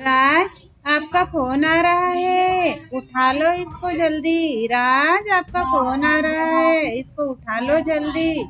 राज, आपका फ़ोन आ रहा है। उठा लो इसको जल्दी। राज, आपका फ़ोन आ रहा है। इसको उठा लो जल्दी।